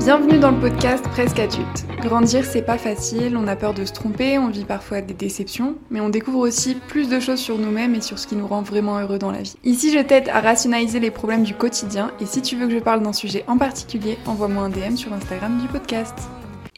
Bienvenue dans le podcast Presque adulte. Grandir, c'est pas facile, on a peur de se tromper, on vit parfois des déceptions, mais on découvre aussi plus de choses sur nous-mêmes et sur ce qui nous rend vraiment heureux dans la vie. Ici, je t'aide à rationaliser les problèmes du quotidien et si tu veux que je parle d'un sujet en particulier, envoie-moi un DM sur Instagram du podcast.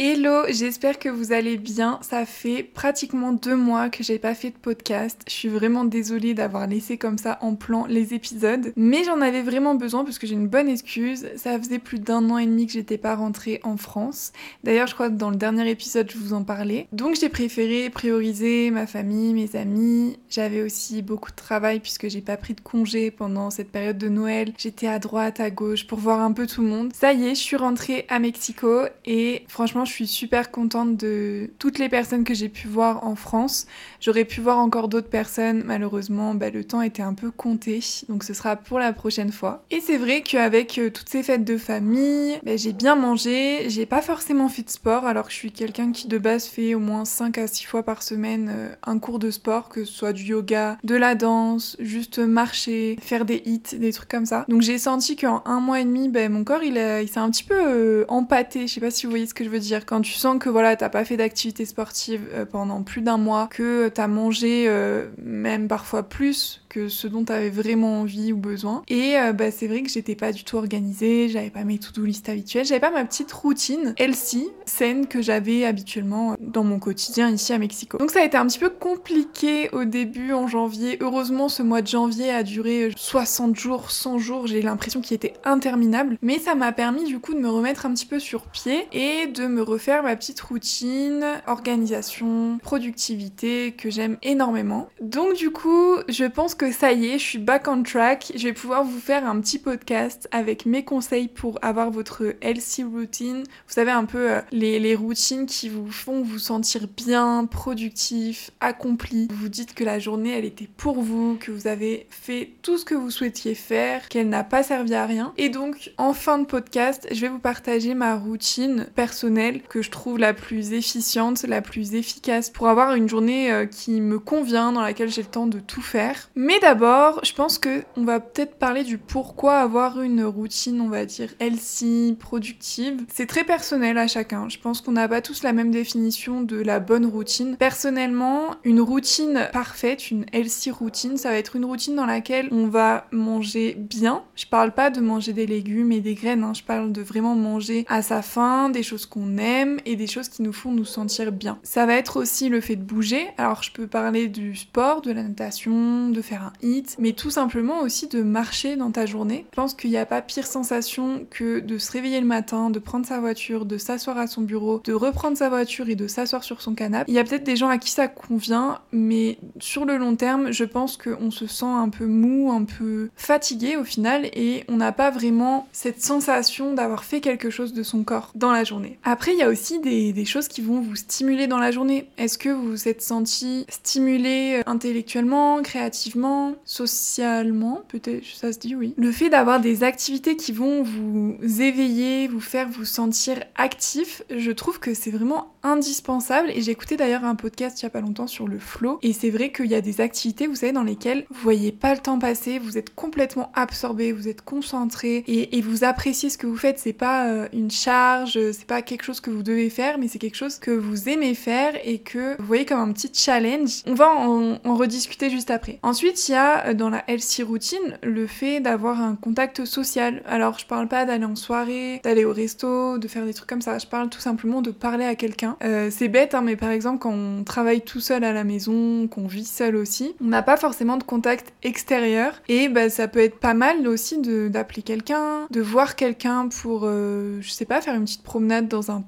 Hello, j'espère que vous allez bien. Ça fait pratiquement deux mois que j'ai pas fait de podcast. Je suis vraiment désolée d'avoir laissé comme ça en plan les épisodes, mais j'en avais vraiment besoin parce que j'ai une bonne excuse. Ça faisait plus d'un an et demi que j'étais pas rentrée en France. D'ailleurs, je crois que dans le dernier épisode, je vous en parlais. Donc j'ai préféré prioriser ma famille, mes amis. J'avais aussi beaucoup de travail puisque j'ai pas pris de congé pendant cette période de Noël. J'étais à droite, à gauche pour voir un peu tout le monde. Ça y est, je suis rentrée à Mexico et franchement suis super contente de toutes les personnes que j'ai pu voir en France. J'aurais pu voir encore d'autres personnes, malheureusement, bah, le temps était un peu compté, donc ce sera pour la prochaine fois. Et c'est vrai qu'avec euh, toutes ces fêtes de famille, bah, j'ai bien mangé, j'ai pas forcément fait de sport, alors que je suis quelqu'un qui de base fait au moins 5 à 6 fois par semaine euh, un cours de sport, que ce soit du yoga, de la danse, juste marcher, faire des hits, des trucs comme ça. Donc j'ai senti qu'en un mois et demi, bah, mon corps il, il s'est un petit peu euh, empâté, je sais pas si vous voyez ce que je veux dire quand tu sens que voilà, t'as pas fait d'activité sportive euh, pendant plus d'un mois, que t'as mangé euh, même parfois plus que ce dont tu avais vraiment envie ou besoin. Et euh, bah, c'est vrai que j'étais pas du tout organisée, j'avais pas mes to-do list habituelles, j'avais pas ma petite routine healthy, saine que j'avais habituellement dans mon quotidien ici à Mexico. Donc ça a été un petit peu compliqué au début en janvier. Heureusement, ce mois de janvier a duré 60 jours, 100 jours, j'ai l'impression qu'il était interminable. Mais ça m'a permis du coup de me remettre un petit peu sur pied et de me refaire ma petite routine, organisation, productivité que j'aime énormément. Donc du coup, je pense que ça y est, je suis back on track. Je vais pouvoir vous faire un petit podcast avec mes conseils pour avoir votre healthy routine. Vous savez un peu euh, les, les, routines qui vous font vous sentir bien, productif, accompli. Vous vous dites que la journée elle était pour vous, que vous avez fait tout ce que vous souhaitiez faire, qu'elle n'a pas servi à rien. Et donc en fin de podcast, je vais vous partager ma routine personnelle que je trouve la plus efficiente, la plus efficace pour avoir une journée euh, qui me convient, dans laquelle j'ai le temps de tout faire. Mais d'abord, je pense que on va peut-être parler du pourquoi avoir une routine, on va dire healthy, productive. C'est très personnel à chacun. Je pense qu'on n'a pas tous la même définition de la bonne routine. Personnellement, une routine parfaite, une healthy routine, ça va être une routine dans laquelle on va manger bien. Je parle pas de manger des légumes et des graines, hein. je parle de vraiment manger à sa faim, des choses qu'on aime et des choses qui nous font nous sentir bien. Ça va être aussi le fait de bouger. Alors je peux parler du sport, de la natation, de faire un hit, mais tout simplement aussi de marcher dans ta journée. Je pense qu'il n'y a pas pire sensation que de se réveiller le matin, de prendre sa voiture, de s'asseoir à son bureau, de reprendre sa voiture et de s'asseoir sur son canapé. Il y a peut-être des gens à qui ça convient, mais sur le long terme, je pense qu'on se sent un peu mou, un peu fatigué au final, et on n'a pas vraiment cette sensation d'avoir fait quelque chose de son corps dans la journée. Après, il y a aussi des, choses qui vont vous stimuler dans la journée. Est-ce que vous vous êtes senti stimulé euh, intellectuellement, créativement socialement, peut-être? Ça se dit oui. Le fait d'avoir des activités qui vont vous éveiller, vous faire vous sentir actif, je trouve que c'est vraiment indispensable. Et écouté d'ailleurs un podcast il y a pas longtemps sur le flow. Et c'est vrai qu'il y a des activités, vous savez, dans lesquelles vous voyez pas le temps passer, vous êtes complètement absorbé, vous êtes concentré et, vous appréciez ce que vous faites. C'est pas euh, une charge, c'est pas quelque chose que vous devez faire, mais c'est quelque chose que vous aimez faire et que vous voyez comme un petit challenge. On va en, rediscuter juste après. Ensuite, il y a euh, dans la healthy routine le fait d'avoir un contact social. Alors je parle pas d'aller en soirée, d'aller au resto, de faire des trucs comme ça. Je parle tout simplement de parler à quelqu'un. Euh, c'est bête, hein, mais par exemple quand on travaille tout seul à la maison, qu'on vit seul aussi, on n'a pas forcément de contact extérieur. Et bah, ça peut être pas mal aussi d'appeler quelqu'un, de voir quelqu'un pour, euh, je sais pas, faire une petite promenade dans un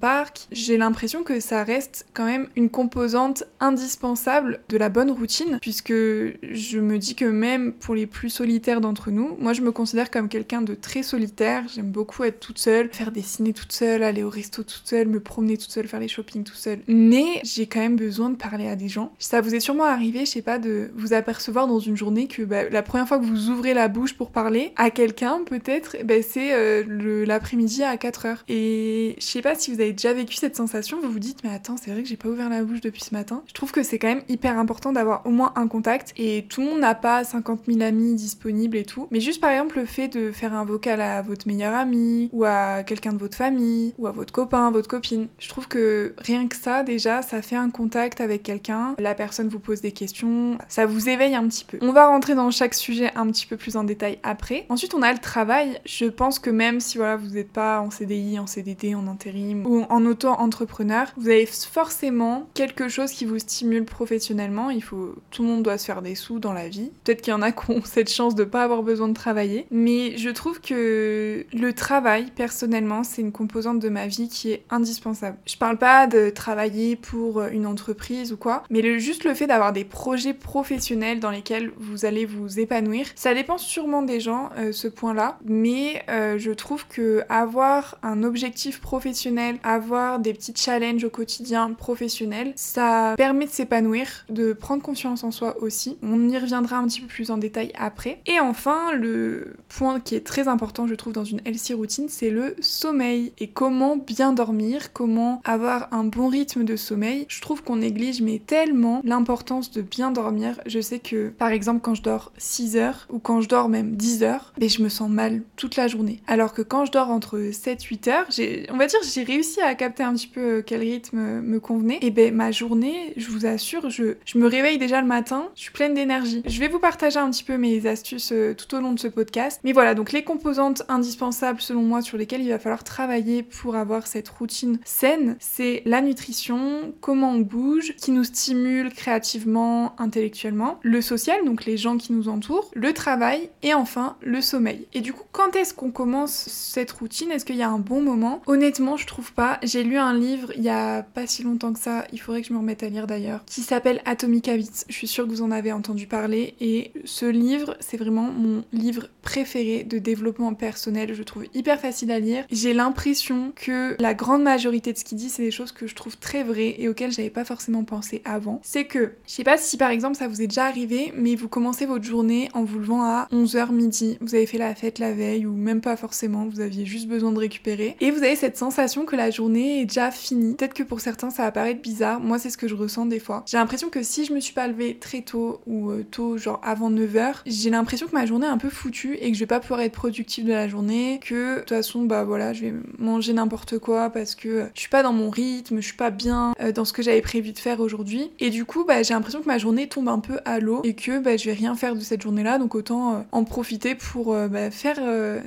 J'ai l'impression que ça reste quand même une composante indispensable de la bonne routine, puisque je me dis que même pour les plus solitaires d'entre nous, moi je me considère comme quelqu'un de très solitaire. J'aime beaucoup être toute seule, faire des ciné toute seule, aller au resto toute seule, me promener toute seule, faire les shopping toute seule. Mais j'ai quand même besoin de parler à des gens. Ça vous est sûrement arrivé, je sais pas, de vous apercevoir dans une journée que bah, la première fois que vous ouvrez la bouche pour parler à quelqu'un, peut-être, bah, c'est euh, l'après-midi à 4h. Et je sais pas si vous avez déjà vécu cette sensation, vous vous dites mais attends, c'est vrai que j'ai pas ouvert la bouche depuis ce matin. Je trouve que c'est quand même hyper important d'avoir au moins un contact et tout le monde n'a pas 50 000 amis disponibles et tout. Mais juste par exemple le fait de faire un vocal à votre meilleur ami ou à quelqu'un de votre famille ou à votre copain, votre copine, je trouve que rien que ça déjà, ça fait un contact avec quelqu'un. La personne vous pose des questions, ça vous éveille un petit peu. On va rentrer dans chaque sujet un petit peu plus en détail après. Ensuite on a le travail. Je pense que même si voilà vous n'êtes pas en CDI, en CDD, en intérim ou en auto-entrepreneur, vous avez forcément quelque chose qui vous stimule professionnellement. Il faut, tout le monde doit se faire des sous dans la vie. Peut-être qu'il y en a qui ont cette chance de pas avoir besoin de travailler, mais je trouve que le travail, personnellement, c'est une composante de ma vie qui est indispensable. Je parle pas de travailler pour une entreprise ou quoi, mais juste le fait d'avoir des projets professionnels dans lesquels vous allez vous épanouir, ça dépend sûrement des gens, euh, ce point-là, mais euh, je trouve que avoir un objectif professionnel, avoir des petits challenges au quotidien professionnel, ça permet de s'épanouir, de prendre confiance en soi aussi. On y reviendra un petit peu plus en détail après. Et enfin, le point qui est très important, je trouve, dans une LC routine, c'est le sommeil et comment bien dormir, comment avoir un bon rythme de sommeil. Je trouve qu'on néglige mais tellement l'importance de bien dormir. Je sais que par exemple quand je dors 6 heures ou quand je dors même 10 heures, ben, je me sens mal toute la journée. Alors que quand je dors entre 7-8 heures, on va dire j'ai réussi à capter un petit peu euh, quel rythme me convenait. Et ben ma journée, je vous assure, je, je me réveille déjà le matin, je suis pleine d'énergie. Je vais vous partager un petit peu mes astuces euh, tout au long de ce podcast. Mais voilà, donc les composantes indispensables selon moi sur lesquelles il va falloir travailler pour avoir cette routine saine, c'est la nutrition, comment on bouge, qui nous stimule créativement, intellectuellement, le social, donc les gens qui nous entourent, le travail et enfin le sommeil. Et du coup, quand est-ce qu'on commence cette routine? Est-ce qu'il y a un bon moment? Honnêtement, je trouve pas. J'ai lu un livre il y a pas si longtemps que ça, il faudrait que je me remette à lire d'ailleurs, qui s'appelle Atomic Habits. Je suis sûre que vous en avez entendu parler et ce livre, c'est vraiment mon livre préféré de développement personnel. Je trouve hyper facile à lire. J'ai l'impression que la grande majorité de ce qu'il dit, c'est des choses que je trouve très vraies et auxquelles j'avais pas forcément pensé avant. C'est que, je sais pas si par exemple ça vous est déjà arrivé, mais vous commencez votre journée en vous levant à 11h midi. Vous avez fait la fête la veille ou même pas forcément, vous aviez juste besoin de récupérer. Et vous avez cette sensation que la journée est déjà finie. Peut-être que pour certains ça va paraître bizarre, moi c'est ce que je ressens des fois. J'ai l'impression que si je me suis pas levée très tôt ou euh, tôt, genre avant 9h, j'ai l'impression que ma journée est un peu foutue et que je vais pas pouvoir être productive de la journée, que de toute façon bah voilà, je vais manger n'importe quoi parce que je suis pas dans mon rythme, je suis pas bien euh, dans ce que j'avais prévu de faire aujourd'hui. Et du coup, bah j'ai l'impression que ma journée tombe un peu à l'eau et que bah je vais rien faire de cette journée-là, donc autant euh, en profiter pour bah, faire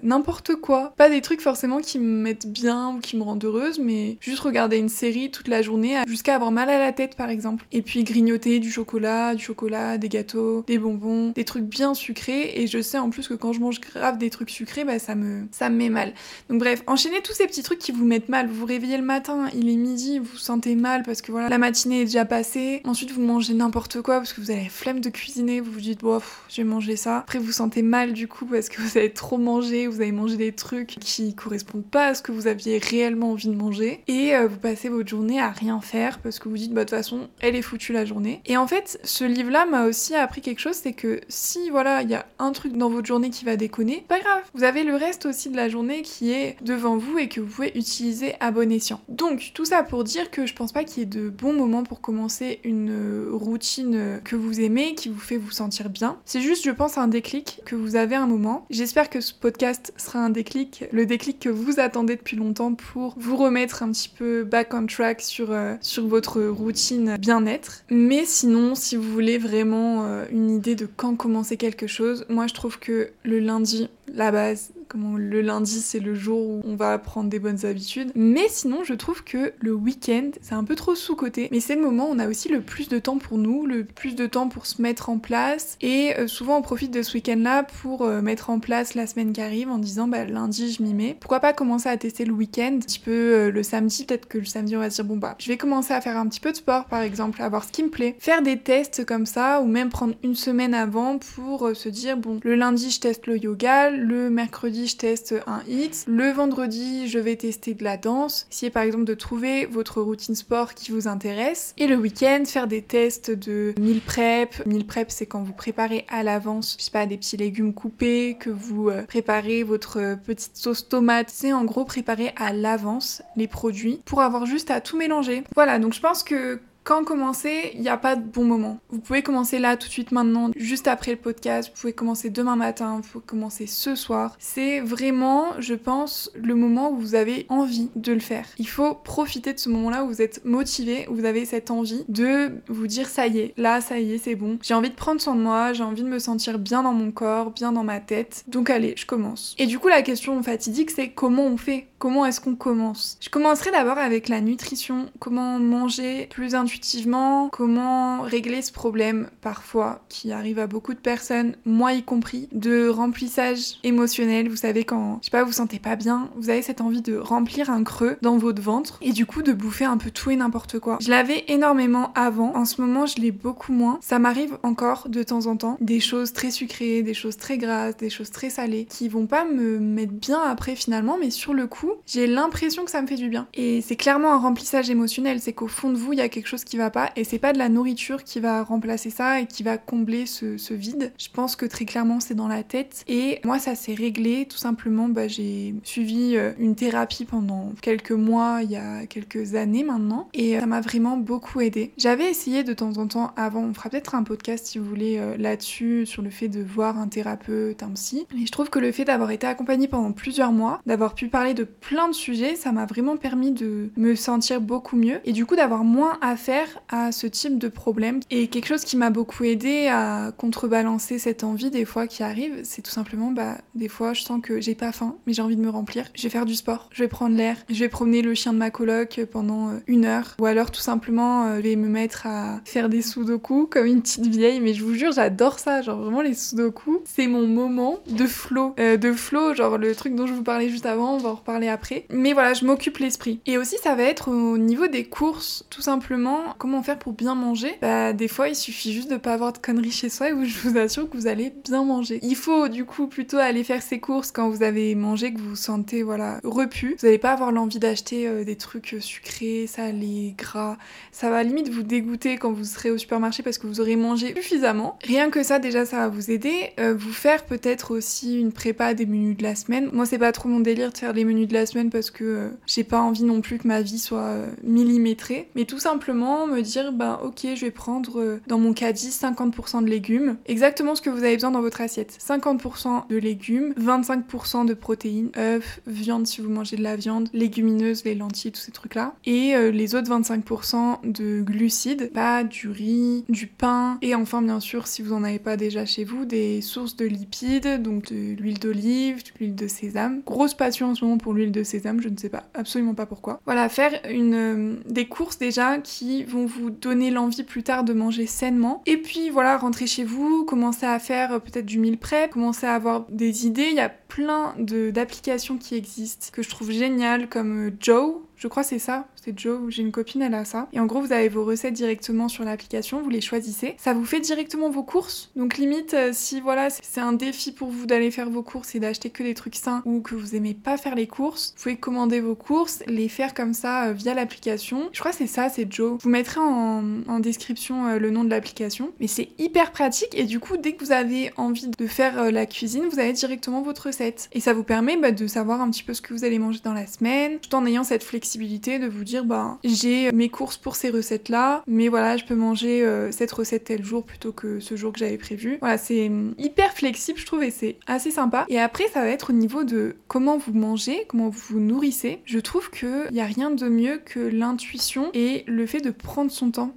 n'importe quoi. Pas des trucs forcément qui me mettent bien ou qui me rendent heureuse, mais juste regarder une série toute la journée jusqu'à avoir mal à la tête par exemple. Et puis grignoter du chocolat, du chocolat, des gâteaux, des bonbons, des trucs bien sucrés. Et je sais en plus que quand je mange grave des trucs sucrés, bah ça me, ça me met mal. Donc bref, enchaînez tous ces petits trucs qui vous mettent mal. Vous vous réveillez le matin, il est midi, vous vous sentez mal parce que voilà, la matinée est déjà passée. Ensuite, vous mangez n'importe quoi parce que vous avez la flemme de cuisiner. Vous vous dites, bon, je vais manger ça. Après, vous vous sentez mal du coup parce que vous avez trop mangé, vous avez mangé des trucs qui correspondent pas à ce que vous aviez réellement envie de manger. Et euh, vous passez votre journée à rien faire parce que vous dites, bah de toute façon, elle est foutue la journée. Et en fait, ce livre-là m'a aussi appris quelque chose, c'est que si voilà, il y a un truc dans votre journée qui va déconner, pas grave. Vous avez le reste aussi de la journée qui est devant vous et que vous pouvez utiliser à bon escient. Donc, tout ça pour dire que je pense pas qu'il y ait de bons moments pour commencer une routine que vous aimez, qui vous fait vous sentir bien. C'est juste, je pense, un déclic que vous avez un moment. J'espère que ce podcast sera un déclic, le déclic que vous attendez depuis longtemps pour vous remettre un petit peu back on track sur, euh, sur votre routine bien-être. Mais sinon, si vous voulez vraiment euh, une idée de quand commencer quelque chose, moi je trouve que le lundi, la base, le lundi c'est le jour où on va prendre des bonnes habitudes. Mais sinon, je trouve que le week-end c'est un peu trop sous-côté. Mais c'est le moment où on a aussi le plus de temps pour nous, le plus de temps pour se mettre en place. Et euh, souvent on profite de ce week-end-là pour euh, mettre en place la semaine qui arrive en disant bah lundi je m'y mets. Pourquoi pas commencer à tester le week-end, un petit peu euh, le samedi, peut-être que le samedi on va se dire bon bah je vais commencer à faire un petit peu de sport par exemple, à voir ce qui me plaît. Faire des tests comme ça ou même prendre une semaine avant pour se dire bon le lundi je teste le yoga, le mercredi je teste un hit. Le vendredi, je vais tester de la danse. Essayez par exemple de trouver votre routine sport qui vous intéresse. Et le week-end, faire des tests de meal prep. Meal prep, c'est quand vous préparez à l'avance, je sais pas, des petits légumes coupés, que vous euh, préparez votre petite sauce tomate. C'est en gros préparer à l'avance les produits pour avoir juste à tout mélanger. Voilà, donc je pense que quand commencer, il n'y a pas de bon moment. Vous pouvez commencer là tout de suite maintenant, juste après le podcast, vous pouvez commencer demain matin, vous pouvez commencer ce soir. C'est vraiment, je pense, le moment où vous avez envie de le faire. Il faut profiter de ce moment-là où vous êtes motivé, où vous avez cette envie de vous dire ça y est, là ça y est, c'est bon. J'ai envie de prendre soin de moi, j'ai envie de me sentir bien dans mon corps, bien dans ma tête. Donc allez, je commence. Et du coup, la question fatidique, c'est comment on fait? Comment est-ce qu'on commence? Je commencerai d'abord avec la nutrition, comment manger plus intuitivement, comment régler ce problème parfois qui arrive à beaucoup de personnes, moi y compris, de remplissage émotionnel. Vous savez quand, je sais pas, vous sentez pas bien, vous avez cette envie de remplir un creux dans votre ventre et du coup de bouffer un peu tout et n'importe quoi. Je l'avais énormément avant, en ce moment je l'ai beaucoup moins. Ça m'arrive encore de temps en temps, des choses très sucrées, des choses très grasses, des choses très salées qui vont pas me mettre bien après finalement, mais sur le coup j'ai l'impression que ça me fait du bien. Et c'est clairement un remplissage émotionnel, c'est qu'au fond de vous, il y a quelque chose qui va pas, et c'est pas de la nourriture qui va remplacer ça et qui va combler ce, vide. Je pense que très clairement, c'est dans la tête. Et moi, ça s'est réglé tout simplement. Bah, j'ai suivi euh, une thérapie pendant quelques mois, il y a quelques années maintenant, et euh, ça m'a vraiment beaucoup aidé. J'avais essayé de temps en temps avant, on fera peut-être un podcast si vous voulez euh, là-dessus, sur le fait de voir un thérapeute, un psy. Et je trouve que le fait d'avoir été accompagnée pendant plusieurs mois, d'avoir pu parler de plein de sujets, ça m'a vraiment permis de me sentir beaucoup mieux et du coup d'avoir moins à faire à ce type de problème. Et quelque chose qui m'a beaucoup aidé à contrebalancer cette envie des fois qui arrive, c'est tout simplement bah des fois je sens que j'ai pas faim mais j'ai envie de me remplir. Je vais faire du sport, je vais prendre l'air, je vais promener le chien de ma coloc pendant euh, une heure. Ou alors tout simplement euh, je vais me mettre à faire des sudoku comme une petite vieille. Mais je vous jure j'adore ça. Genre vraiment les sudoku c'est mon moment de flow euh, de flow. Genre le truc dont je vous parlais juste avant on va en reparler après. Mais voilà, je m'occupe l'esprit. Et aussi, ça va être au niveau des courses, tout simplement. Comment faire pour bien manger Bah, des fois, il suffit juste de pas avoir de conneries chez soi et je vous assure que vous allez bien manger. Il faut du coup plutôt aller faire ses courses quand vous avez mangé, que vous vous sentez voilà repu. Vous n'allez pas avoir l'envie d'acheter euh, des trucs sucrés, salés, gras. Ça va limite vous dégoûter quand vous serez au supermarché parce que vous aurez mangé suffisamment. Rien que ça, déjà, ça va vous aider. Euh, vous faire peut-être aussi une prépa des menus de la semaine. Moi, c'est pas trop mon délire de faire les menus de la semaine parce que euh, j'ai pas envie non plus que ma vie soit euh, millimétrée, mais tout simplement me dire bah ok je vais prendre euh, dans mon caddie 50% de légumes, exactement ce que vous avez besoin dans votre assiette. 50% de légumes, 25% de protéines, œufs, viande si vous mangez de la viande, légumineuses, les lentilles, tous ces trucs là, et les autres 25% de glucides, pas du riz, du pain, et enfin bien sûr si vous en avez pas déjà chez vous, des sources de lipides, donc de l'huile d'olive, de l'huile de sésame. Grosse passion en ce moment pour l'huile de sésame, je ne sais pas, absolument pas pourquoi. Voilà, faire une, euh, des courses déjà qui vont vous donner l'envie plus tard de manger sainement. Et puis voilà, rentrer chez vous, commencer à faire euh, peut-être du meal prep, commencer à avoir des idées. Il y a plein d'applications qui existent que je trouve géniales comme euh, Joe, je crois c'est ça, Joe, j'ai une copine, elle a ça. Et en gros, vous avez vos recettes directement sur l'application, vous les choisissez. Ça vous fait directement vos courses. Donc limite, euh, si voilà, c'est un défi pour vous d'aller faire vos courses et d'acheter que des trucs sains ou que vous aimez pas faire les courses, vous pouvez commander vos courses, les faire comme ça euh, via l'application. Je crois que c'est ça, c'est Joe. Je vous mettrai en, description euh, le nom de l'application. Mais c'est hyper pratique et du coup, dès que vous avez envie de faire la cuisine, vous avez directement votre recette. Et ça vous permet bah, de savoir un petit peu ce que vous allez manger dans la semaine, tout en ayant cette flexibilité de vous dire bah j'ai mes courses pour ces recettes là, mais voilà je peux manger euh, cette recette tel jour plutôt que ce jour que j'avais prévu. Voilà c'est hum, hyper flexible je trouve et c'est assez sympa. Et après ça va être au niveau de comment vous mangez, comment vous vous nourrissez. Je trouve que y a rien de mieux que l'intuition et le fait de prendre son temps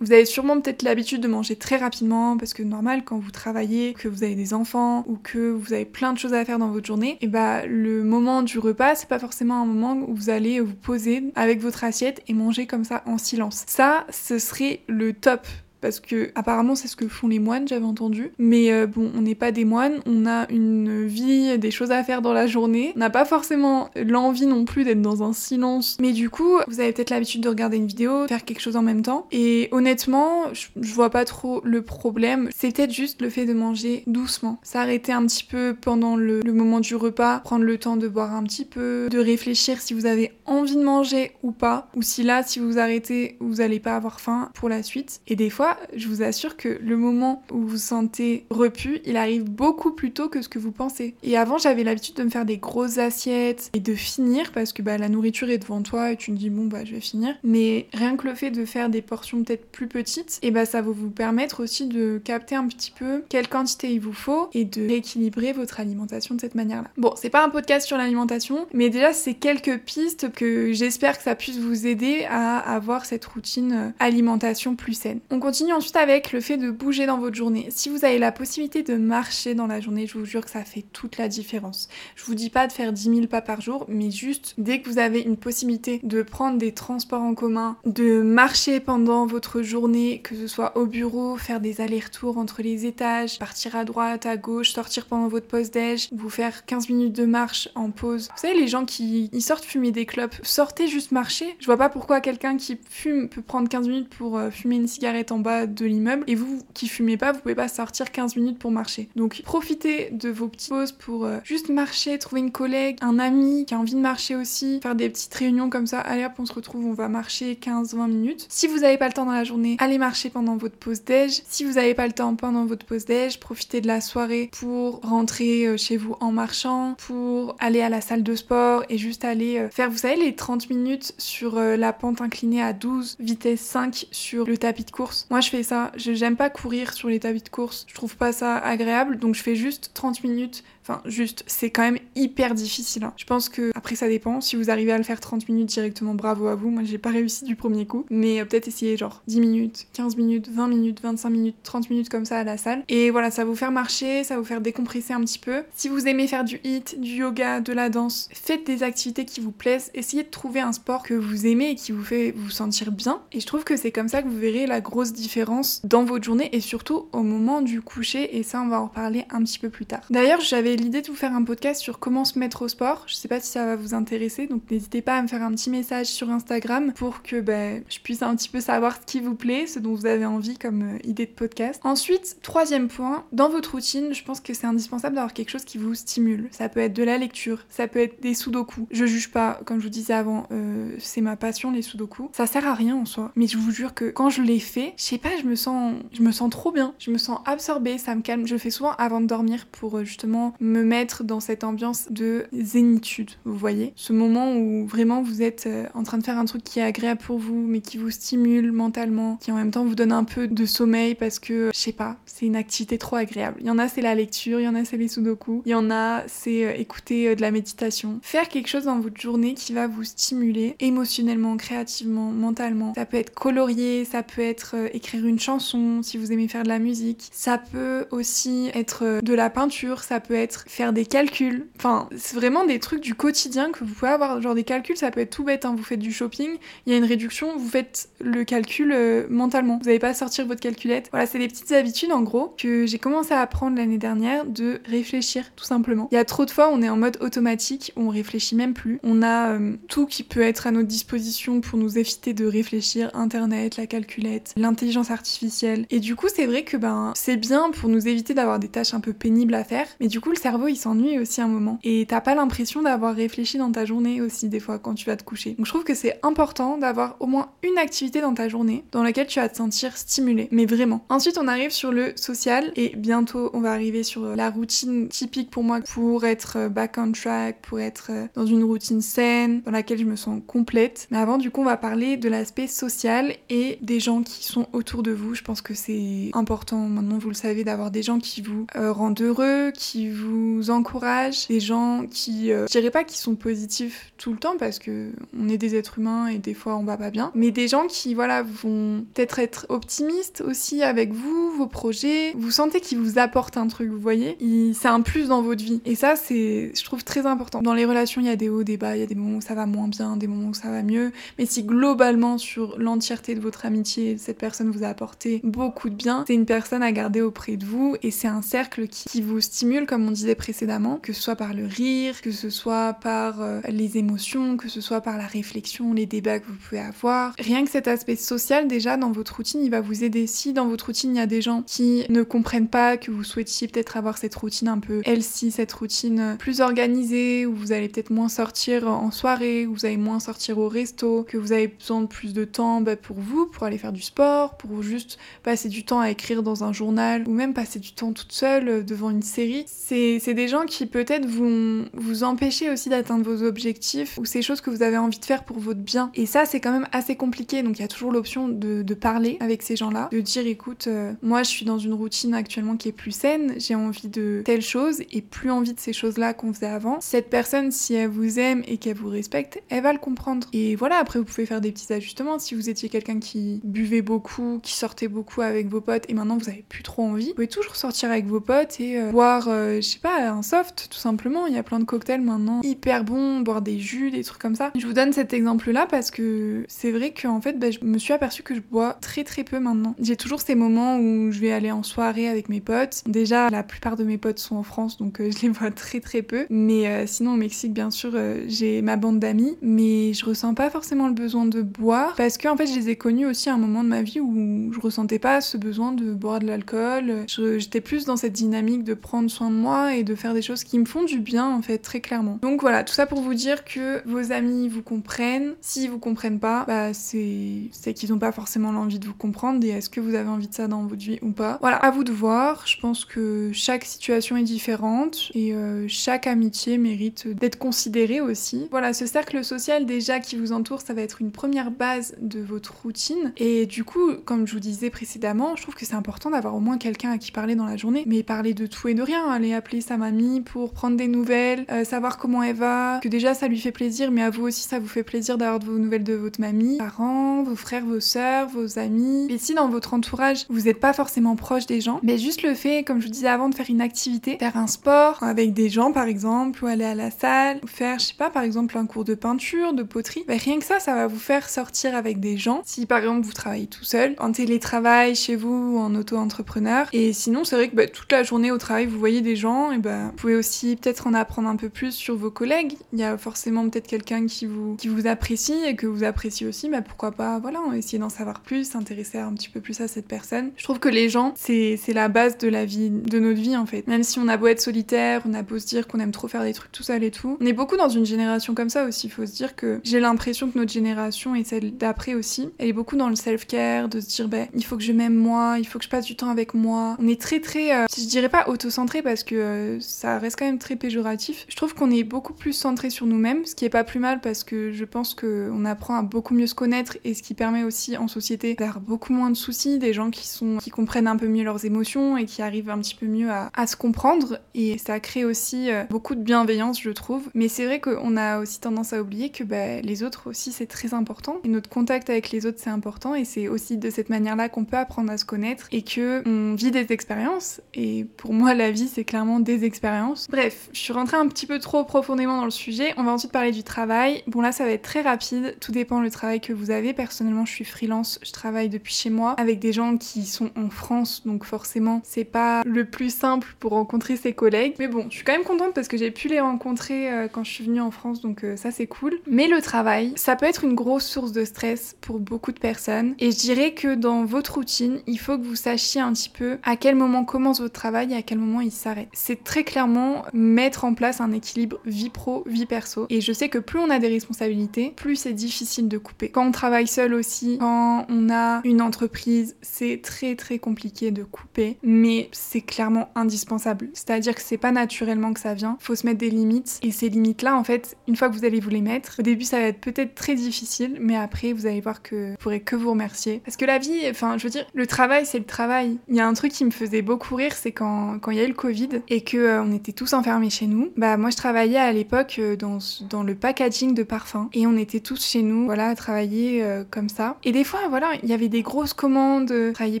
Vous avez sûrement peut-être l'habitude de manger très rapidement parce que normal quand vous travaillez, que vous avez des enfants ou que vous avez plein de choses à faire dans votre journée, et bah le moment du repas, c'est pas forcément un moment où vous allez vous poser avec votre assiette et manger comme ça en silence. Ça, ce serait le top parce que apparemment c'est ce que font les moines, j'avais entendu. Mais euh, bon, on n'est pas des moines, on a une vie, des choses à faire dans la journée. On n'a pas forcément l'envie non plus d'être dans un silence. Mais du coup, vous avez peut-être l'habitude de regarder une vidéo, faire quelque chose en même temps. Et honnêtement, je, vois pas trop le problème. C'est peut-être juste le fait de manger doucement. S'arrêter un petit peu pendant le, le moment du repas, prendre le temps de boire un petit peu, de réfléchir si vous avez envie de manger ou pas, ou si là, si vous arrêtez, vous allez pas avoir faim pour la suite. Et des fois, je vous assure que le moment où vous vous sentez repu, il arrive beaucoup plus tôt que ce que vous pensez. Et avant, j'avais l'habitude de me faire des grosses assiettes et de finir parce que bah, la nourriture est devant toi et tu me dis bon bah je vais finir. Mais rien que le fait de faire des portions peut-être plus petites, et bah ça va vous permettre aussi de capter un petit peu quelle quantité il vous faut et de rééquilibrer votre alimentation de cette manière-là. Bon, c'est pas un podcast sur l'alimentation, mais déjà c'est quelques pistes que j'espère que ça puisse vous aider à avoir cette routine alimentation plus saine. On continue ensuite avec le fait de bouger dans votre journée. Si vous avez la possibilité de marcher dans la journée, je vous jure que ça fait toute la différence. Je vous dis pas de faire 10 000 pas par jour, mais juste dès que vous avez une possibilité de prendre des transports en commun, de marcher pendant votre journée, que ce soit au bureau, faire des allers-retours entre les étages, partir à droite, à gauche, sortir pendant votre pause déj, vous faire 15 minutes de marche en pause. Vous savez, les gens qui sortent fumer des clopes, sortez juste marcher. Je vois pas pourquoi quelqu'un qui fume peut prendre 15 minutes pour euh, fumer une cigarette en de l'immeuble et vous qui fumez pas, vous pouvez pas sortir 15 minutes pour marcher. Donc profitez de vos petites pauses pour euh, juste marcher, trouver une collègue, un ami qui a envie de marcher aussi, faire des petites réunions comme ça. Allez hop, on se retrouve, on va marcher 15-20 minutes. Si vous avez pas le temps dans la journée, allez marcher pendant votre pause déj. Si vous avez pas le temps pendant votre pause déj, profitez de la soirée pour rentrer euh, chez vous en marchant, pour aller à la salle de sport et juste aller euh, faire, vous savez, les 30 minutes sur la pente inclinée à 12, vitesse 5 sur le tapis de course. Je fais ça. J'aime pas courir sur les tapis de course. Je trouve pas ça agréable. Donc, je fais juste 30 minutes Enfin, juste, c'est quand même hyper difficile. hein. Je pense que, après, ça dépend. Si vous arrivez à le faire 30 minutes directement, bravo à vous. Moi, j'ai pas réussi du premier coup. Mais euh, peut-être essayer genre 10 minutes, 15 minutes, 20 minutes, 25 minutes, 30 minutes comme ça à la salle. Et voilà, ça vous faire marcher, ça vous faire décompresser un petit peu. Si vous aimez faire du hit, du yoga, de la danse, faites des activités qui vous plaisent. Essayez de trouver un sport que vous aimez et qui vous fait vous sentir bien. Et je trouve que c'est comme ça que vous verrez la grosse différence dans votre journée et surtout au moment du coucher. Et ça, on va en reparler un petit peu plus tard. D'ailleurs, j'avais l'idée de vous faire un podcast sur comment se mettre au sport. Je sais pas si ça va vous intéresser, donc n'hésitez pas à me faire un petit message sur Instagram pour que ben, je puisse un petit peu savoir ce qui vous plaît, ce dont vous avez envie comme euh, idée de podcast. Ensuite, troisième point, dans votre routine, je pense que c'est indispensable d'avoir quelque chose qui vous stimule. Ça peut être de la lecture, ça peut être des sudoku. Je juge pas, comme je vous disais avant, euh, c'est ma passion les sudoku. Ça sert à rien en soi, mais je vous jure que quand je les fais, je sais pas, je me sens, je me sens trop bien, je me sens absorbée, ça me calme. Je le fais souvent avant de dormir pour euh, justement me mettre dans cette ambiance de zénitude, vous voyez Ce moment où vraiment vous êtes euh, en train de faire un truc qui est agréable pour vous, mais qui vous stimule mentalement, qui en même temps vous donne un peu de sommeil parce que, je sais pas, c'est une activité trop agréable. Il y en a, c'est la lecture, il y en a, c'est les sudoku, il y en a, c'est euh, écouter euh, de la méditation. Faire quelque chose dans votre journée qui va vous stimuler émotionnellement, créativement, mentalement. Ça peut être colorier, ça peut être écrire une chanson si vous aimez faire de la musique. Ça peut aussi être de la peinture, ça peut être faire des calculs. Enfin, c'est vraiment des trucs du quotidien que vous pouvez avoir. Genre des calculs, ça peut être tout bête. hein. Vous faites du shopping, il y a une réduction, vous faites le calcul euh, mentalement. Vous n'allez pas sortir votre calculette. Voilà, c'est des petites habitudes en gros que j'ai commencé à apprendre l'année dernière de réfléchir tout simplement. Il y a trop de fois, on est en mode automatique, on réfléchit même plus. On a euh, tout qui peut être à notre disposition pour nous éviter de réfléchir. Internet, la calculette, l'intelligence artificielle. Et du coup, c'est vrai que ben c'est bien pour nous éviter d'avoir des tâches un peu pénibles à faire. Mais du coup, le cerveau il s'ennuie aussi un moment. Et t'as pas l'impression d'avoir réfléchi dans ta journée aussi des fois quand tu vas te coucher. Donc je trouve que c'est important d'avoir au moins une activité dans ta journée dans laquelle tu vas te sentir stimulé. Mais vraiment. Ensuite, on arrive sur le social et bientôt on va arriver sur la routine typique pour moi pour être euh, back on track, pour être euh, dans une routine saine, dans laquelle je me sens complète. Mais avant, du coup, on va parler de l'aspect social et des gens qui sont autour de vous. Je pense que c'est important maintenant, vous le savez, d'avoir des gens qui vous euh, rendent heureux, qui vous vous encouragent, des gens qui, euh, je dirais pas qui sont positifs tout le temps parce que on est des êtres humains et des fois on va pas bien, mais des gens qui, voilà, vont peut-être être optimistes aussi avec vous, vos projets. Vous sentez qu'ils vous apportent un truc, vous voyez? C'est un plus dans votre vie. Et ça, c'est, je trouve très important. Dans les relations, il y a des hauts, des bas, il y a des moments où ça va moins bien, des moments où ça va mieux. Mais si globalement, sur l'entièreté de votre amitié, cette personne vous a apporté beaucoup de bien, c'est une personne à garder auprès de vous et c'est un cercle qui, vous stimule, comme on disait précédemment, que ce soit par le rire, que ce soit par euh, les émotions, que ce soit par la réflexion, les débats que vous pouvez avoir. Rien que cet aspect social, déjà, dans votre routine, il va vous aider. Si dans votre routine, il y a des gens qui ne comprennent pas que vous souhaitiez peut-être avoir cette routine un peu healthy, cette routine plus organisée, où vous allez peut-être moins sortir en soirée, où vous allez moins sortir au resto, que vous avez besoin de plus de temps bah, pour vous, pour aller faire du sport, pour juste passer du temps à écrire dans un journal, ou même passer du temps toute seule euh, devant une série. C'est des gens qui peut-être vont vous empêcher aussi d'atteindre vos objectifs, ou ces choses que vous avez envie de faire pour votre bien. Et ça, c'est quand même assez compliqué, donc il y a toujours l'option de, parler avec ces gens-là, de dire écoute, euh, moi je suis dans une routine actuellement qui est plus saine, j'ai envie de telle chose et plus envie de ces choses-là qu'on faisait avant. Cette personne, si elle vous aime et qu'elle vous respecte, elle va le comprendre. Et voilà, après vous pouvez faire des petits ajustements. Si vous étiez quelqu'un qui buvait beaucoup, qui sortait beaucoup avec vos potes et maintenant vous avez plus trop envie, vous pouvez toujours sortir avec vos potes et euh, boire, euh, je pas, un soft tout simplement. Il y a plein de cocktails maintenant hyper bons, boire des jus, des trucs comme ça. Je vous donne cet exemple-là parce que c'est vrai qu'en fait, bah, je me suis aperçue que je bois très très peu maintenant. J'ai toujours ces moments où je vais aller en soirée avec mes potes. Déjà, la plupart de mes potes sont en France, donc euh, je les vois très très peu. Mais sinon, au Mexique, bien sûr, j'ai ma bande d'amis, mais je ressens pas forcément le besoin de boire parce que en fait, je les ai connus aussi à un moment de ma vie où je ressentais pas ce besoin de boire de l'alcool. J'étais plus dans cette dynamique de prendre soin de moi et de faire des choses qui me font du bien en fait, très clairement. Donc voilà, tout ça pour vous dire que vos amis vous comprennent. S'ils vous comprennent pas, bah c'est qu'ils ont pas forcément l'envie de vous comprendre et est-ce que vous avez envie de ça dans votre vie ou pas. Voilà, à vous de voir. Je pense que chaque situation est différente et euh, chaque amitié mérite d'être considérée aussi. Voilà, ce cercle social déjà qui vous entoure, ça va être une première base de votre routine. Et du coup, comme je vous disais précédemment, je trouve que c'est important d'avoir au moins quelqu'un à qui parler dans la journée, mais parler de tout et de rien, aller appeler sa mamie pour prendre des nouvelles, euh, savoir comment elle va, que déjà ça lui fait plaisir, mais à vous aussi ça vous fait plaisir d'avoir vos nouvelles de votre mamie, parents, vos frères, vos sœurs, vos amis. Et si dans votre entourage vous n'êtes pas forcément proche des gens, mais juste le fait, comme je vous disais avant, de faire une activité, faire un sport avec des gens par exemple, ou aller à la salle, ou faire, je sais pas, par exemple un cours de peinture, de poterie, bah, rien que ça, ça va vous faire sortir avec des gens. Si par exemple vous travaillez tout seul, en télétravail, chez vous, ou en auto-entrepreneur. Et sinon, c'est vrai que bah, toute la journée au travail, vous voyez des gens, et bah, vous pouvez aussi peut-être en apprendre un peu plus sur vos collègues. Il y a forcément peut-être quelqu'un qui vous, qui vous apprécie et que vous appréciez aussi, bah, pourquoi pas, voilà, essayer d'en savoir plus, s'intéresser un petit peu plus à cette personne. Je trouve que les gens, c'est la base de la vie, de notre vie en fait. Même si on a beau être solitaire, on a beau se dire qu'on aime trop faire des trucs tout seul et tout, on est beaucoup dans une génération comme ça aussi. Il faut se dire que j'ai l'impression que notre génération et celle d'après aussi, elle est beaucoup dans le self-care, de se dire, ben, il faut que je m'aime moi, il faut que je passe du temps avec moi. On est très très, euh, je dirais pas auto-centré parce que euh, ça reste quand même très péjoratif. Je trouve qu'on est beaucoup plus centré sur nous-mêmes, ce qui est pas plus mal parce que je pense qu'on apprend à beaucoup mieux se connaître et ce qui permet aussi en société d'avoir beaucoup moins de soucis, des gens qui sont, qui comprennent un peu mieux leurs émotions et qui arrivent un petit peu mieux à, à se comprendre et ça crée aussi euh, beaucoup de bienveillance, je trouve. Mais c'est vrai qu'on a aussi tendance à oublier que bah, les autres aussi c'est très important et notre contact avec les autres c'est important et c'est aussi de cette manière-là qu'on peut apprendre à se connaître et que on vit des expériences et pour moi la vie c'est clairement des expériences. Bref, je suis rentrée un petit peu trop profondément dans le sujet. On va ensuite parler du travail. Bon là ça va être très rapide, tout dépend le travail que vous avez. Personnellement, je suis freelance, je travaille depuis chez moi avec des gens qui sont en France donc forcément, c'est pas le plus simple pour rencontrer ses collègues. Mais bon, je suis quand même contente parce que j'ai pu les rencontrer euh, quand je suis venue en France donc euh, ça c'est cool. Mais le travail, ça peut être une grosse source de stress pour beaucoup de personnes et je dirais que dans votre routine, il faut que vous sachiez un petit peu à quel moment commence votre travail et à quel moment il s'arrête. C'est très clairement mettre en place un équilibre vie pro, vie perso. Et je sais que plus on a des responsabilités, plus c'est difficile de couper. Quand on travaille seul aussi, quand on a une entreprise, c'est très très compliqué de couper, mais c'est clairement indispensable. C'est-à-dire que c'est pas naturellement que ça vient, faut se mettre des limites et ces limites là en fait, une fois que vous allez vous les mettre, au début ça va être peut-être très difficile, mais après vous allez voir que vous pourrez que vous remercier parce que la vie, enfin je veux dire, le travail c'est le travail. Il y a un truc qui me faisait beaucoup rire, c'est quand, il y a eu le Covid et que euh, on était tous enfermés chez nous, bah moi je travaillais à l'époque euh, dans, le packaging de parfums et on était tous chez nous, voilà, à travailler euh, comme ça. Et des fois, voilà, il y avait des grosses commandes, travailler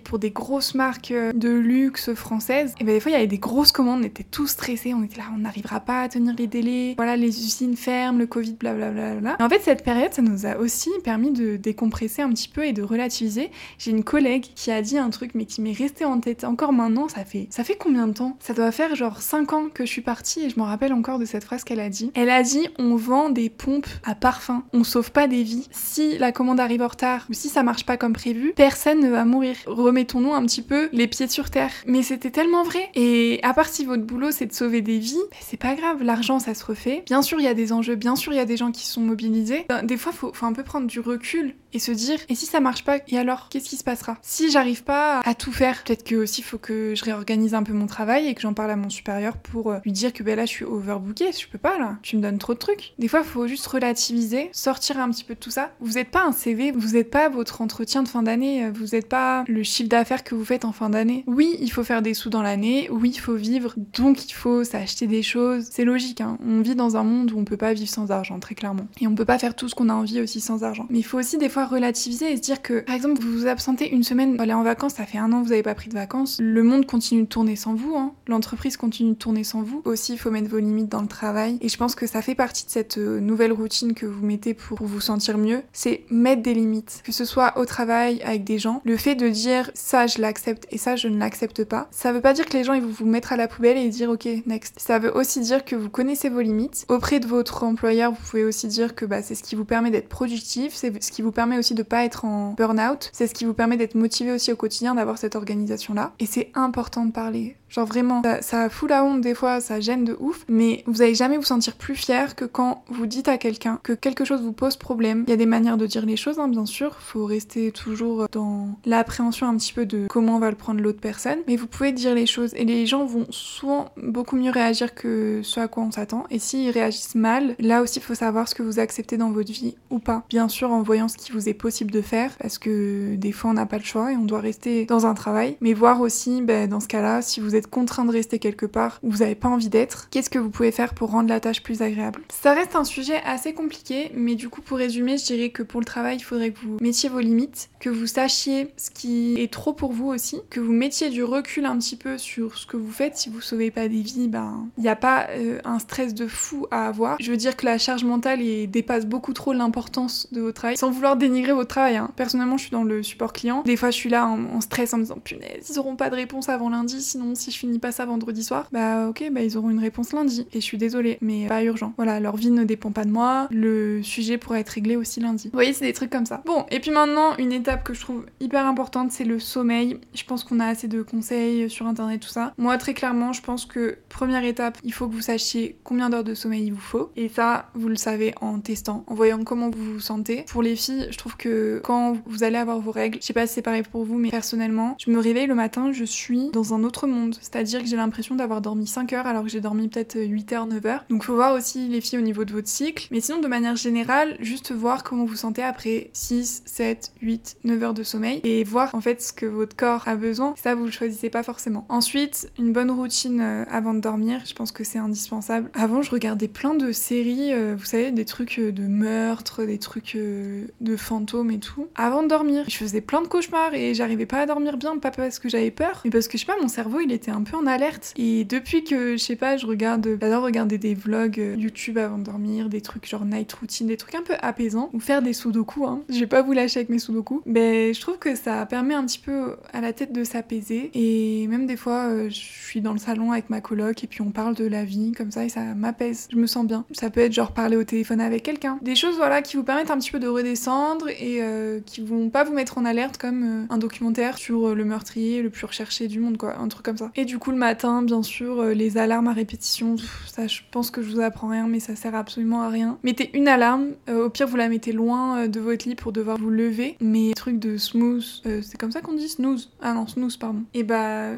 pour des grosses marques de luxe françaises. Et ben des fois, il y avait des grosses commandes, on était tous stressés, on était là, on n'arrivera pas à tenir les délais. Voilà, les usines ferment, le Covid, blablabla. Bla, en fait, cette période, ça nous a aussi permis de décompresser un petit peu et de relativiser. J'ai une collègue qui a dit un truc, mais qui m'est resté en tête encore maintenant. Ça fait, ça fait combien de temps? Ça doit faire genre 5 ans que je suis partie et je me rappelle encore de cette phrase qu'elle a dit. Elle a dit on vend des pompes à parfum, on sauve pas des vies. Si la commande arrive en retard ou si ça marche pas comme prévu, personne ne va mourir. Remettons-nous un petit peu les pieds sur terre. Mais c'était tellement vrai. Et à part si votre boulot c'est de sauver des vies, ben, c'est pas grave, l'argent ça se refait. Bien sûr, il y a des enjeux, bien sûr, il y a des gens qui sont mobilisés. Des fois, faut un peu prendre du recul et se dire et si ça marche pas et alors qu'est-ce qui se passera? Si j'arrive pas à tout faire, peut-être que aussi faut que je réorganise un peu mon travail et que j'en parle à mon supérieur pour euh, lui dire que ben là je suis overbooké, je peux pas là, tu me donnes trop de trucs. Des fois faut juste relativiser, sortir un petit peu de tout ça. Vous êtes pas un CV, vous êtes pas votre entretien de fin d'année, vous êtes pas le chiffre d'affaires que vous faites en fin d'année. Oui, il faut faire des sous dans l'année, oui, il faut vivre, donc il faut s'acheter des choses. C'est logique, hein. on vit dans un monde où on peut pas vivre sans argent, très clairement. Et on peut pas faire tout ce qu'on a envie aussi sans argent. Mais il faut aussi des relativiser et se dire que, par exemple, vous vous absentez une semaine, aller en vacances, ça fait un an que vous n'avez pas pris de vacances, le monde continue de tourner sans vous, hein. l'entreprise continue de tourner sans vous. Aussi, il faut mettre vos limites dans le travail. Et je pense que ça fait partie de cette euh, nouvelle routine que vous mettez pour vous sentir mieux, c'est mettre des limites. Que ce soit au travail, avec des gens, le fait de dire ça je l'accepte et ça je ne l'accepte pas, ça veut pas dire que les gens ils vont vous mettre à la poubelle et dire ok, next. Ça veut aussi dire que vous connaissez vos limites. Auprès de votre employeur, vous pouvez aussi dire que bah, c'est ce qui vous permet d'être productif, c'est ce qui vous permet aussi de pas être en burn-out, c'est ce qui vous permet d'être motivé aussi au quotidien d'avoir cette organisation-là. Et c'est important de parler. Genre vraiment, ça, fout la honte des fois, ça gêne de ouf, mais vous allez jamais vous sentir plus fier que quand vous dites à quelqu'un que quelque chose vous pose problème. Il y a des manières de dire les choses, hein, bien sûr, faut rester toujours dans l'appréhension un petit peu de comment va le prendre l'autre personne, mais vous pouvez dire les choses et les gens vont souvent beaucoup mieux réagir que ce à quoi on s'attend. Et s'ils réagissent mal, là aussi il faut savoir ce que vous acceptez dans votre vie ou pas. Bien sûr en voyant ce qui vous est possible de faire, parce que des fois on n'a pas le choix et on doit rester dans un travail, mais voir aussi ben, dans ce cas-là si vous êtes contraint de rester quelque part où vous n'avez pas envie d'être, qu'est-ce que vous pouvez faire pour rendre la tâche plus agréable? Ça reste un sujet assez compliqué, mais du coup pour résumer, je dirais que pour le travail, il faudrait que vous mettiez vos limites, que vous sachiez ce qui est trop pour vous aussi, que vous mettiez du recul un petit peu sur ce que vous faites. Si vous sauvez pas des vies, ben il n'y a pas euh, un stress de fou à avoir. Je veux dire que la charge mentale dépasse beaucoup trop l'importance de votre travail, sans vouloir dénigrer votre travail. Hein. Personnellement, je suis dans le support client. Des fois, je suis là en, stress en me disant punaise, ils auront pas de réponse avant lundi, sinon si je finis pas ça vendredi soir, bah ok, bah ils auront une réponse lundi. Et je suis désolée, mais pas urgent. Voilà, leur vie ne dépend pas de moi, le sujet pourra être réglé aussi lundi. Vous voyez, c'est des trucs comme ça. Bon, et puis maintenant, une étape que je trouve hyper importante, c'est le sommeil. Je pense qu'on a assez de conseils sur internet, tout ça. Moi, très clairement, je pense que première étape, il faut que vous sachiez combien d'heures de sommeil il vous faut. Et ça, vous le savez en testant, en voyant comment vous vous sentez. Pour les filles, je trouve que quand vous allez avoir vos règles, je sais pas si c'est pareil pour vous, mais personnellement, je me réveille le matin, je suis dans un autre monde. C'est-à-dire que j'ai l'impression d'avoir dormi 5 heures alors que j'ai dormi peut-être 8 heures, 9 heures. Donc faut voir aussi les filles au niveau de votre cycle. Mais sinon, de manière générale, juste voir comment vous sentez après 6, 7, 8, 9 heures de sommeil et voir en fait ce que votre corps a besoin. Ça, vous le choisissez pas forcément. Ensuite, une bonne routine euh, avant de dormir, je pense que c'est indispensable. Avant, je regardais plein de séries, euh, vous savez, des trucs euh, de meurtre, des trucs de fantômes et tout. Avant de dormir, je faisais plein de cauchemars et j'arrivais pas à dormir bien, pas parce que j'avais peur, mais parce que je sais pas, mon cerveau il était un peu en alerte. Et depuis que, je sais pas, je regarde, j'adore regarder des vlogs YouTube avant de dormir, des trucs genre night routine, des trucs un peu apaisants, ou faire des sudoku, hein. Je vais pas vous lâcher avec mes sudoku. Mais je trouve que ça permet un petit peu à la tête de s'apaiser. Et même des fois, euh, je suis dans le salon avec ma coloc et puis on parle de la vie comme ça et ça m'apaise. Je me sens bien. Ça peut être genre parler au téléphone avec quelqu'un. Des choses voilà qui vous permettent un petit peu de redescendre et euh, qui vont pas vous mettre en alerte comme euh, un documentaire sur le meurtrier le plus recherché du monde quoi, un truc comme ça. Et du coup le matin, bien sûr, les alarmes à répétition, ça je pense que je vous apprends rien mais ça sert absolument à rien. Mettez une alarme, au pire vous la mettez loin de votre lit pour devoir vous lever, mais truc de smooth, c'est comme ça qu'on dit snooze? Ah non, snooze pardon. Et bah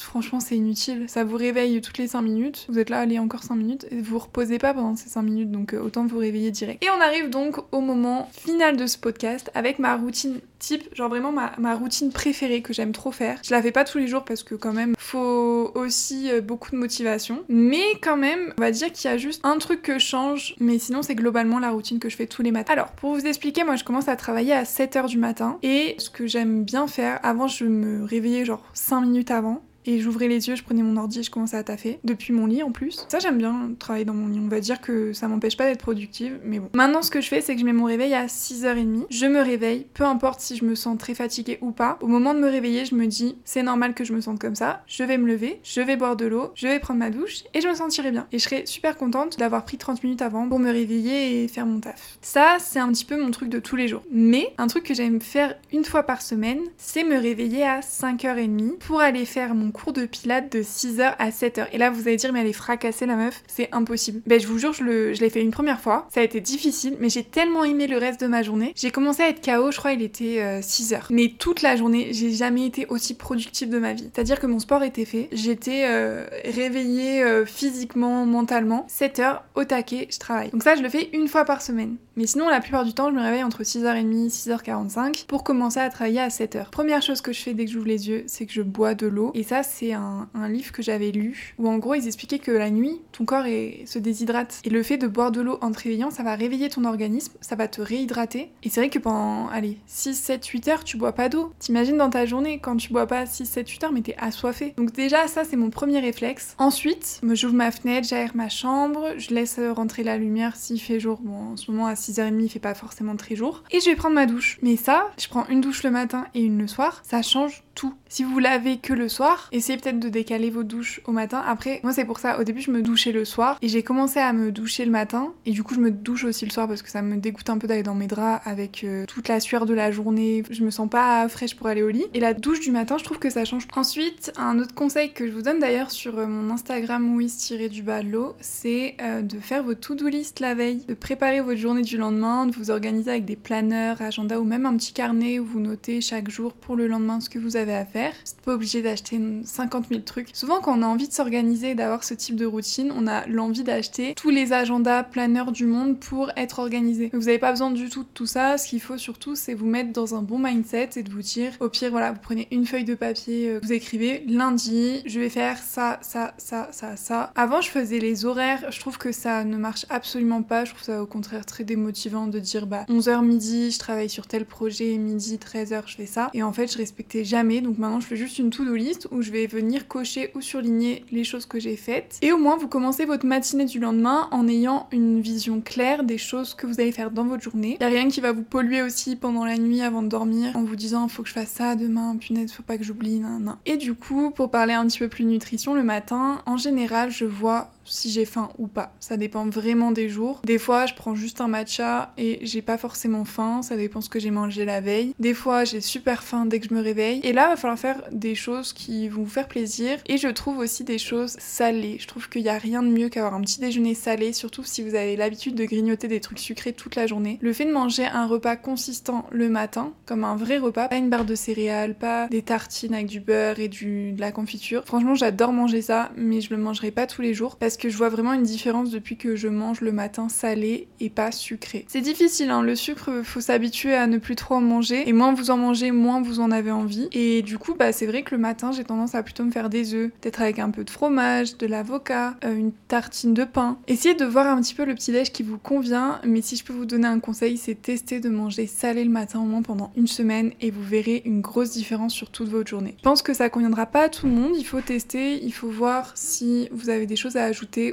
franchement c'est inutile, ça vous réveille toutes les 5 minutes, vous êtes là, allez encore 5 minutes, et vous reposez pas pendant ces 5 minutes, donc autant vous réveiller direct. Et on arrive donc au moment final de ce podcast avec ma routine type, genre vraiment ma, ma routine préférée que j'aime trop faire. Je la fais pas tous les jours parce que quand même faut aussi euh, beaucoup de motivation. Mais quand même, on va dire qu'il y a juste un truc que je change, mais sinon c'est globalement la routine que je fais tous les matins. Alors, pour vous expliquer, moi je commence à travailler à 7h du matin et ce que j'aime bien faire, avant je me réveillais genre 5 minutes avant et j'ouvrais les yeux, je prenais mon ordi et je commençais à taffer depuis mon lit en plus. Ça j'aime bien travailler dans mon lit. On va dire que ça m'empêche pas d'être productive, mais bon. Maintenant ce que je fais c'est que je mets mon réveil à 6h30. Je me réveille, peu importe si je me sens très fatiguée ou pas. Au moment de me réveiller, je me dis c'est normal que je me sente comme ça. Je vais me lever, je vais boire de l'eau, je vais prendre ma douche et je me sentirai bien. Et je serai super contente d'avoir pris 30 minutes avant pour me réveiller et faire mon taf. Ça c'est un petit peu mon truc de tous les jours. Mais un truc que j'aime faire une fois par semaine, c'est me réveiller à 5h30 pour aller faire mon cours de pilates de 6h à 7h. Et là, vous allez dire, mais elle est fracassée la meuf, c'est impossible. Ben, je vous jure, je, l'ai fait une première fois. Ça a été difficile, mais j'ai tellement aimé le reste de ma journée. J'ai commencé à être KO, je crois, il était 6h. Euh, mais toute la journée, j'ai jamais été aussi productive de ma vie. C'est-à-dire que mon sport était fait, j'étais euh, réveillée euh, physiquement, mentalement. 7h au taquet, je travaille. Donc ça, je le fais une fois par semaine. Mais sinon, la plupart du temps, je me réveille entre 6h30 6h45 pour commencer à travailler à 7h. Première chose que je fais dès que j'ouvre les yeux, c'est que je bois de l'eau. Et ça, c'est un, livre que j'avais lu où en gros, ils expliquaient que la nuit, ton corps se déshydrate. Et le fait de boire de l'eau en te réveillant, ça va réveiller ton organisme, ça va te réhydrater. Et c'est vrai que pendant, allez, 6, 7, 8 heures, tu bois pas d'eau. T'imagines dans ta journée, quand tu bois pas 6, 7, 8 heures, mais t'es assoiffé. Donc déjà, ça, c'est mon premier réflexe. Ensuite, j'ouvre ma fenêtre, j'aère ma chambre, je laisse rentrer la lumière s'il fait jour. Bon, en ce moment, à 6h30, il fait pas forcément très jour. Et je vais prendre ma douche. Mais ça, je prends une douche le matin et une le soir, ça change tout. Si vous lavez que le soir, essayez peut-être de décaler vos douches au matin. Après, moi c'est pour ça, au début je me douchais le soir et j'ai commencé à me doucher le matin et du coup je me douche aussi le soir parce que ça me dégoûte un peu d'aller dans mes draps avec euh, toute la sueur de la journée. Je me sens pas fraîche pour aller au lit. Et la douche du matin, je trouve que ça change. Ensuite, un autre conseil que je vous donne d'ailleurs sur euh, mon Instagram tiré du bas de l'eau, c'est euh, de faire vos to-do list la veille, de préparer votre journée du lendemain, de vous organiser avec des planeurs, agenda ou même un petit carnet où vous notez chaque jour pour le lendemain ce que vous avez à faire. C'est pas obligé d'acheter 50 000 trucs. Souvent, quand on a envie de s'organiser et d'avoir ce type de routine, on a l'envie d'acheter tous les agendas planeurs du monde pour être organisé. Vous n'avez pas besoin du tout de tout ça. Ce qu'il faut surtout, c'est vous mettre dans un bon mindset et de vous dire, au pire, voilà, vous prenez une feuille de papier, euh, vous écrivez lundi, je vais faire ça, ça, ça, ça, ça. Avant, je faisais les horaires. Je trouve que ça ne marche absolument pas. Je trouve ça au contraire très démotivant de dire, bah, 11h midi, je travaille sur tel projet, midi, 13h, je fais ça. Et en fait, je respectais jamais. Donc maintenant, je fais juste une to-do list où je vais venir cocher ou surligner les choses que j'ai faites. Et au moins, vous commencez votre matinée du lendemain en ayant une vision claire des choses que vous allez faire dans votre journée. Il a rien qui va vous polluer aussi pendant la nuit avant de dormir en vous disant faut que je fasse ça demain, punaise, faut pas que j'oublie, nan. Et du coup, pour parler un petit peu plus nutrition, le matin, en général, je vois si j'ai faim ou pas. Ça dépend vraiment des jours. Des fois, je prends juste un matcha et j'ai pas forcément faim, ça dépend ce que j'ai mangé la veille. Des fois, j'ai super faim dès que je me réveille. Et là, il va falloir faire des choses qui vont vous faire plaisir. Et je trouve aussi des choses salées. Je trouve qu'il y a rien de mieux qu'avoir un petit déjeuner salé, surtout si vous avez l'habitude de grignoter des trucs sucrés toute la journée. Le fait de manger un repas consistant le matin, comme un vrai repas, pas une barre de céréales, pas des tartines avec du beurre et de la confiture. Franchement, j'adore manger ça, mais je le mangerai pas tous les jours que je vois vraiment une différence depuis que je mange le matin salé et pas sucré. C'est difficile, hein, le sucre, faut s'habituer à ne plus trop en manger et moins vous en mangez, moins vous en avez envie. Et du coup, bah, c'est vrai que le matin, j'ai tendance à plutôt me faire des œufs, peut-être avec un peu de fromage, de l'avocat, euh, une tartine de pain. Essayez de voir un petit peu le petit-déj qui vous convient, mais si je peux vous donner un conseil, c'est tester de manger salé le matin au moins pendant une semaine et vous verrez une grosse différence sur toute votre journée. Je pense que ça conviendra pas à tout le monde, il faut tester, il faut voir si vous avez des choses à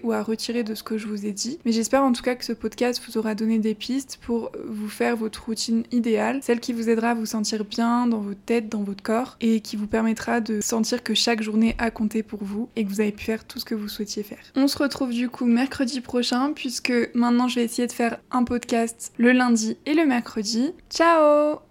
ou à retirer de ce que je vous ai dit. Mais j'espère en tout cas que ce podcast vous aura donné des pistes pour vous faire votre routine idéale, celle qui vous aidera à vous sentir bien dans votre tête, dans votre corps et qui vous permettra de sentir que chaque journée a compté pour vous et que vous avez pu faire tout ce que vous souhaitiez faire. On se retrouve du coup mercredi prochain puisque maintenant je vais essayer de faire un podcast le lundi et le mercredi. Ciao